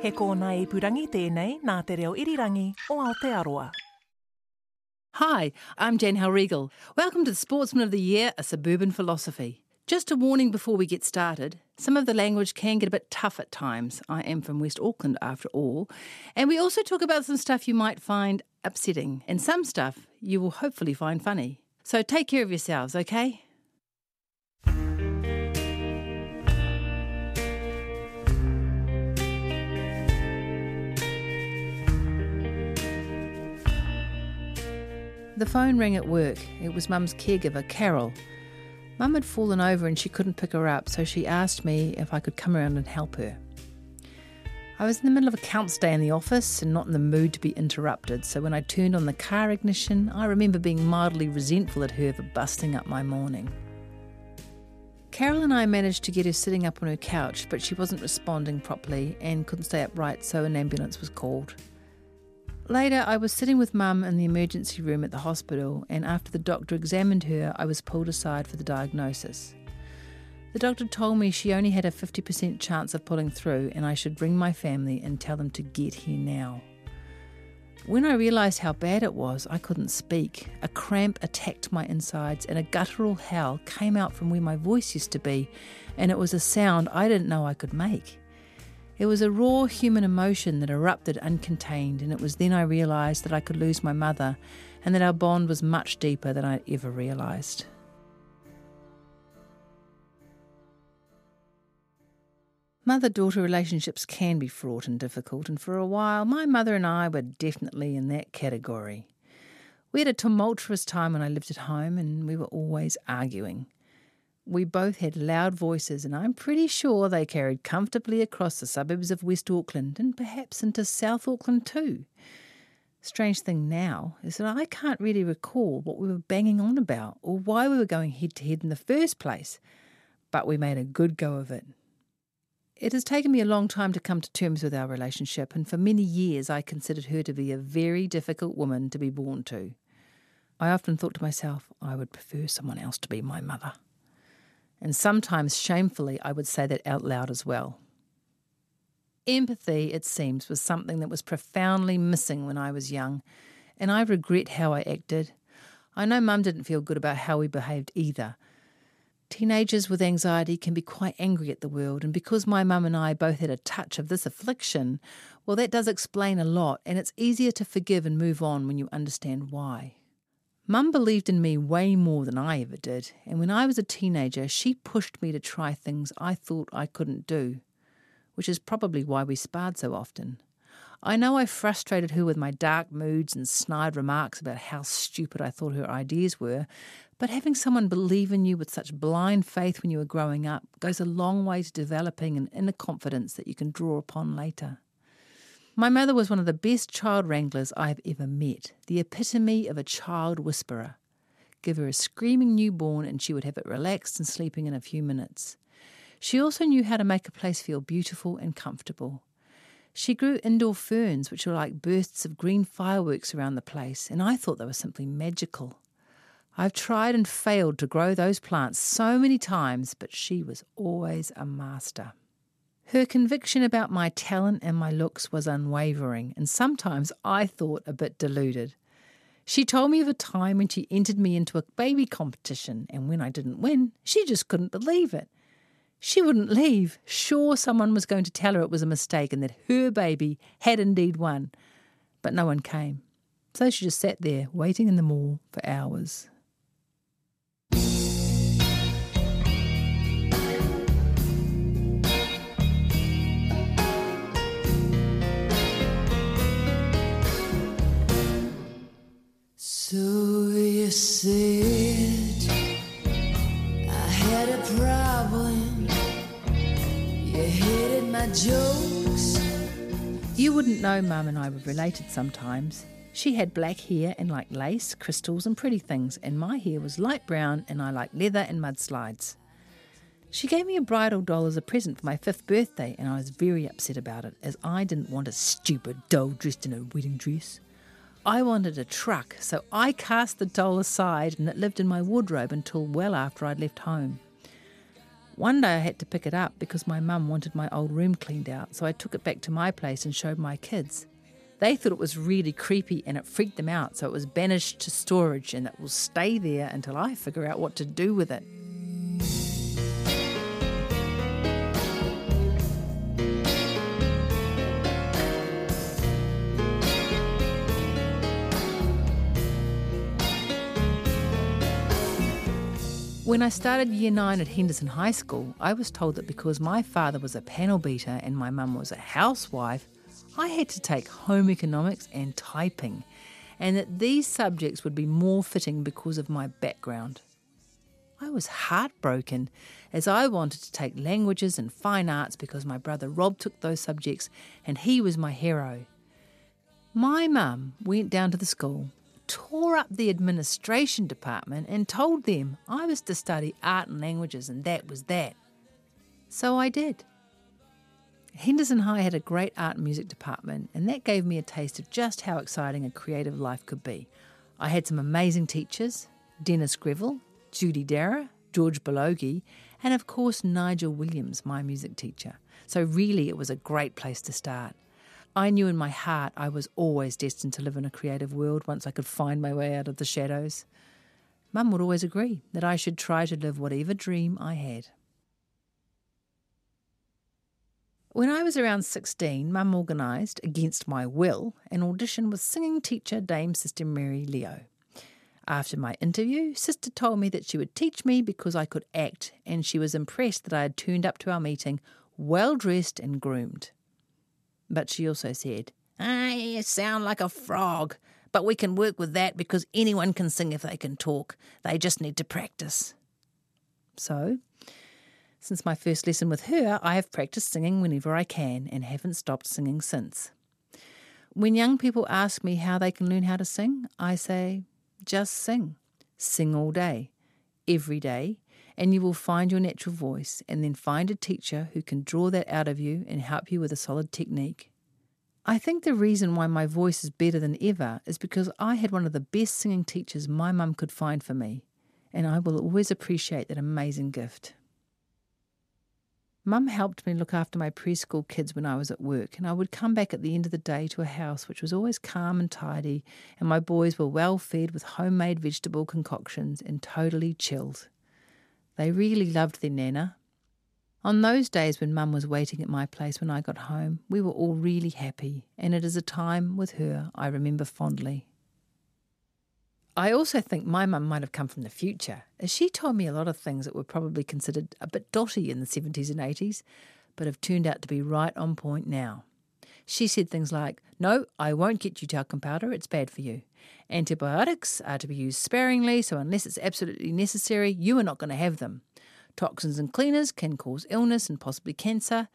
He kōna purangi tēnei nā te reo irirangi o Aotearoa. Hi, I'm Jan Hellriegel. Welcome to the Sportsman of the Year, a suburban philosophy. Just a warning before we get started some of the language can get a bit tough at times. I am from West Auckland after all. And we also talk about some stuff you might find upsetting, and some stuff you will hopefully find funny. So take care of yourselves, okay? The phone rang at work. It was Mum's caregiver, Carol. Mum had fallen over and she couldn't pick her up, so she asked me if I could come around and help her. I was in the middle of a accounts day in the office and not in the mood to be interrupted, so when I turned on the car ignition, I remember being mildly resentful at her for busting up my morning. Carol and I managed to get her sitting up on her couch, but she wasn't responding properly and couldn't stay upright, so an ambulance was called. Later, I was sitting with Mum in the emergency room at the hospital, and after the doctor examined her, I was pulled aside for the diagnosis. The doctor told me she only had a 50% chance of pulling through, and I should ring my family and tell them to get here now. When I realised how bad it was, I couldn't speak. A cramp attacked my insides, and a guttural howl came out from where my voice used to be, and it was a sound I didn't know I could make. It was a raw human emotion that erupted uncontained, and it was then I realised that I could lose my mother and that our bond was much deeper than I'd ever realised. Mother daughter relationships can be fraught and difficult, and for a while, my mother and I were definitely in that category. We had a tumultuous time when I lived at home, and we were always arguing. We both had loud voices, and I'm pretty sure they carried comfortably across the suburbs of West Auckland and perhaps into South Auckland too. Strange thing now is that I can't really recall what we were banging on about or why we were going head to head in the first place, but we made a good go of it. It has taken me a long time to come to terms with our relationship, and for many years I considered her to be a very difficult woman to be born to. I often thought to myself, I would prefer someone else to be my mother. And sometimes shamefully, I would say that out loud as well. Empathy, it seems, was something that was profoundly missing when I was young, and I regret how I acted. I know Mum didn't feel good about how we behaved either. Teenagers with anxiety can be quite angry at the world, and because my mum and I both had a touch of this affliction, well, that does explain a lot, and it's easier to forgive and move on when you understand why. Mum believed in me way more than I ever did, and when I was a teenager, she pushed me to try things I thought I couldn't do, which is probably why we sparred so often. I know I frustrated her with my dark moods and snide remarks about how stupid I thought her ideas were, but having someone believe in you with such blind faith when you are growing up goes a long way to developing an inner confidence that you can draw upon later. My mother was one of the best child wranglers I have ever met, the epitome of a child whisperer. Give her a screaming newborn and she would have it relaxed and sleeping in a few minutes. She also knew how to make a place feel beautiful and comfortable. She grew indoor ferns, which were like bursts of green fireworks around the place, and I thought they were simply magical. I've tried and failed to grow those plants so many times, but she was always a master. Her conviction about my talent and my looks was unwavering, and sometimes I thought a bit deluded. She told me of a time when she entered me into a baby competition, and when I didn't win, she just couldn't believe it. She wouldn't leave, sure someone was going to tell her it was a mistake and that her baby had indeed won. But no one came. So she just sat there, waiting in the mall for hours. So you said I had a problem You hated my jokes. You wouldn't know Mum and I were related sometimes. She had black hair and liked lace, crystals, and pretty things, and my hair was light brown and I liked leather and mudslides. She gave me a bridal doll as a present for my fifth birthday, and I was very upset about it, as I didn't want a stupid doll dressed in a wedding dress. I wanted a truck, so I cast the doll aside and it lived in my wardrobe until well after I'd left home. One day I had to pick it up because my mum wanted my old room cleaned out, so I took it back to my place and showed my kids. They thought it was really creepy and it freaked them out, so it was banished to storage and it will stay there until I figure out what to do with it. When I started year nine at Henderson High School, I was told that because my father was a panel beater and my mum was a housewife, I had to take home economics and typing, and that these subjects would be more fitting because of my background. I was heartbroken as I wanted to take languages and fine arts because my brother Rob took those subjects and he was my hero. My mum went down to the school tore up the administration department and told them I was to study art and languages, and that was that. So I did. Henderson High had a great art and music department, and that gave me a taste of just how exciting a creative life could be. I had some amazing teachers Dennis Greville, Judy Darragh, George Balogi, and of course Nigel Williams, my music teacher. So, really, it was a great place to start. I knew in my heart I was always destined to live in a creative world once I could find my way out of the shadows. Mum would always agree that I should try to live whatever dream I had. When I was around 16, Mum organised, against my will, an audition with singing teacher Dame Sister Mary Leo. After my interview, Sister told me that she would teach me because I could act, and she was impressed that I had turned up to our meeting well dressed and groomed. But she also said, I sound like a frog, but we can work with that because anyone can sing if they can talk. They just need to practice. So, since my first lesson with her, I have practiced singing whenever I can and haven't stopped singing since. When young people ask me how they can learn how to sing, I say, just sing. Sing all day, every day, and you will find your natural voice and then find a teacher who can draw that out of you and help you with a solid technique. I think the reason why my voice is better than ever is because I had one of the best singing teachers my mum could find for me, and I will always appreciate that amazing gift. Mum helped me look after my preschool kids when I was at work, and I would come back at the end of the day to a house which was always calm and tidy, and my boys were well fed with homemade vegetable concoctions and totally chilled. They really loved their Nana. On those days when Mum was waiting at my place when I got home, we were all really happy, and it is a time with her I remember fondly. I also think my mum might have come from the future, as she told me a lot of things that were probably considered a bit dotty in the 70s and 80s, but have turned out to be right on point now. She said things like, No, I won't get you talcum powder, it's bad for you. Antibiotics are to be used sparingly, so unless it's absolutely necessary, you are not going to have them. Toxins and cleaners can cause illness and possibly cancer.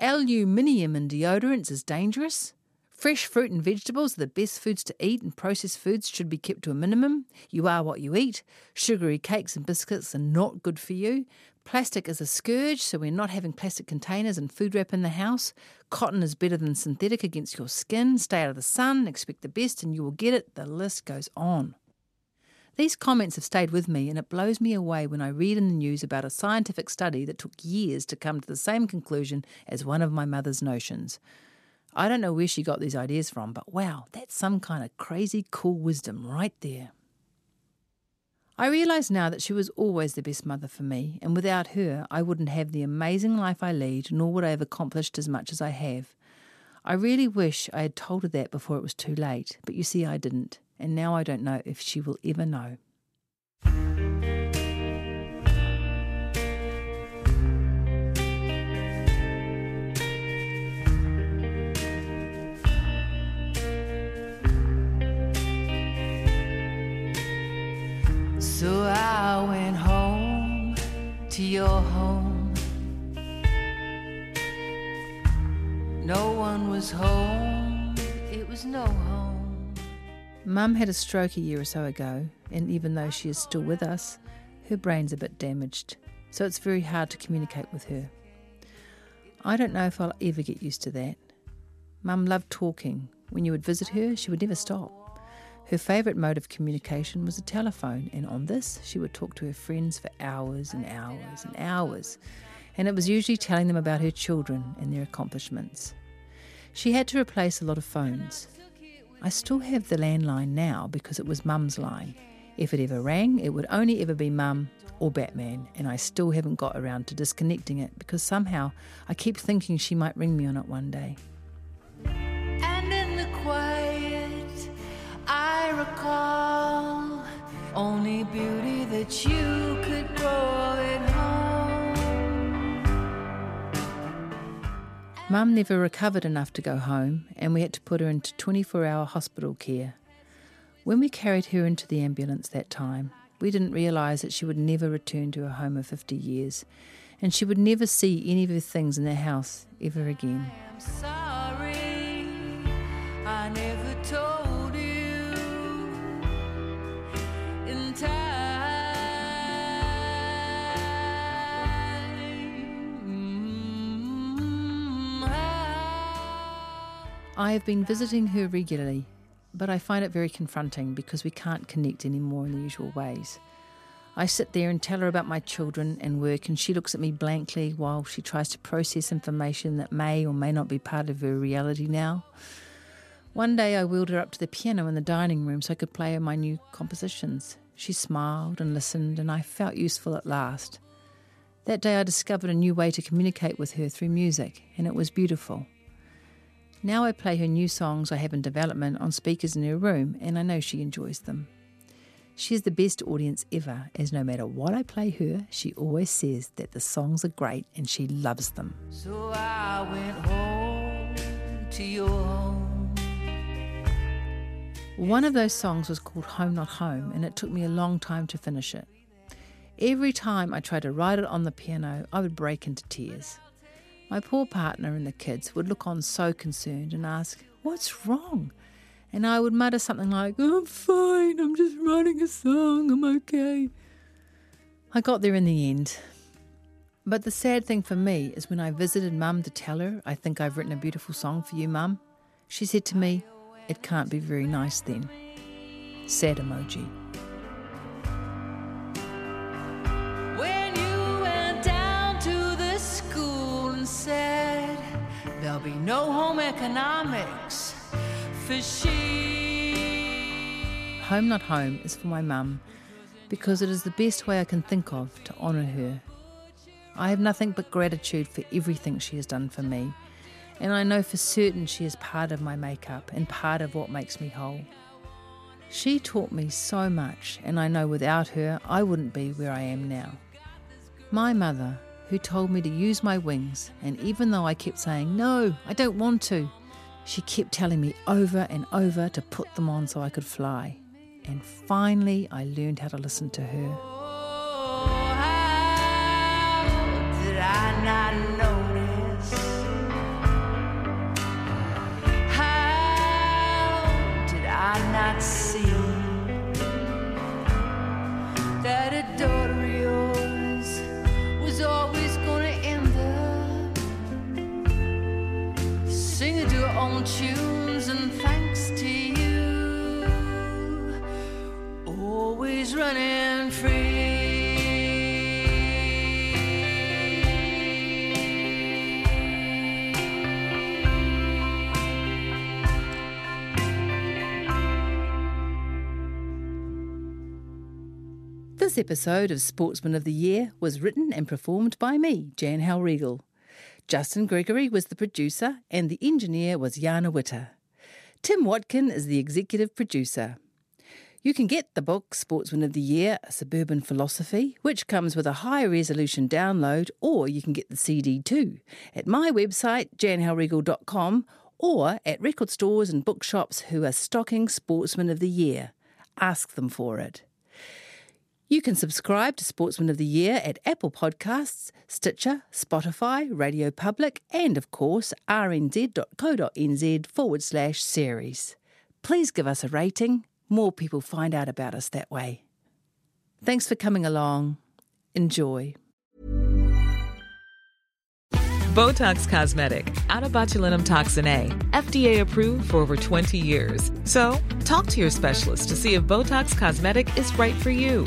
Aluminium in deodorants is dangerous. Fresh fruit and vegetables are the best foods to eat, and processed foods should be kept to a minimum. You are what you eat. Sugary cakes and biscuits are not good for you. Plastic is a scourge, so we're not having plastic containers and food wrap in the house. Cotton is better than synthetic against your skin. Stay out of the sun, expect the best, and you will get it. The list goes on. These comments have stayed with me, and it blows me away when I read in the news about a scientific study that took years to come to the same conclusion as one of my mother's notions. I don't know where she got these ideas from, but wow, that's some kind of crazy cool wisdom right there. I realise now that she was always the best mother for me, and without her, I wouldn't have the amazing life I lead, nor would I have accomplished as much as I have. I really wish I had told her that before it was too late, but you see, I didn't, and now I don't know if she will ever know. So I went home to your home. No one was home, it was no home. Mum had a stroke a year or so ago, and even though she is still with us, her brain's a bit damaged, so it's very hard to communicate with her. I don't know if I'll ever get used to that. Mum loved talking. When you would visit her, she would never stop. Her favourite mode of communication was the telephone, and on this, she would talk to her friends for hours and hours and hours, and it was usually telling them about her children and their accomplishments. She had to replace a lot of phones. I still have the landline now because it was Mum's line. If it ever rang, it would only ever be Mum or Batman, and I still haven't got around to disconnecting it because somehow I keep thinking she might ring me on it one day. I recall only beauty that you could grow at home. Mum never recovered enough to go home, and we had to put her into 24 hour hospital care. When we carried her into the ambulance that time, we didn't realise that she would never return to her home of 50 years, and she would never see any of her things in the house ever again. I I have been visiting her regularly, but I find it very confronting because we can't connect anymore in the usual ways. I sit there and tell her about my children and work, and she looks at me blankly while she tries to process information that may or may not be part of her reality now. One day I wheeled her up to the piano in the dining room so I could play her my new compositions. She smiled and listened, and I felt useful at last. That day I discovered a new way to communicate with her through music, and it was beautiful. Now I play her new songs I have in development on speakers in her room, and I know she enjoys them. She is the best audience ever, as no matter what I play her, she always says that the songs are great and she loves them. So I went home to your home. One of those songs was called Home Not Home, and it took me a long time to finish it. Every time I tried to write it on the piano, I would break into tears. My poor partner and the kids would look on so concerned and ask, What's wrong? And I would mutter something like, I'm fine, I'm just writing a song, I'm okay. I got there in the end. But the sad thing for me is when I visited Mum to tell her, I think I've written a beautiful song for you, Mum, she said to me, It can't be very nice then. Sad emoji. Be no home economics for she. Home Not Home is for my mum because it is the best way I can think of to honour her. I have nothing but gratitude for everything she has done for me, and I know for certain she is part of my makeup and part of what makes me whole. She taught me so much, and I know without her I wouldn't be where I am now. My mother, who told me to use my wings, and even though I kept saying, No, I don't want to, she kept telling me over and over to put them on so I could fly. And finally, I learned how to listen to her. This episode of Sportsman of the Year was written and performed by me, Jan Hellriegel. Justin Gregory was the producer, and the engineer was Jana Witter. Tim Watkin is the executive producer. You can get the book Sportsman of the Year, A Suburban Philosophy, which comes with a high resolution download, or you can get the CD too at my website, janhellriegel.com, or at record stores and bookshops who are stocking Sportsman of the Year. Ask them for it. You can subscribe to Sportsman of the Year at Apple Podcasts, Stitcher, Spotify, Radio Public, and of course, rnz.co.nz forward slash series. Please give us a rating. More people find out about us that way. Thanks for coming along. Enjoy. Botox Cosmetic, onabotulinumtoxinA, FDA approved for over 20 years. So, talk to your specialist to see if Botox Cosmetic is right for you.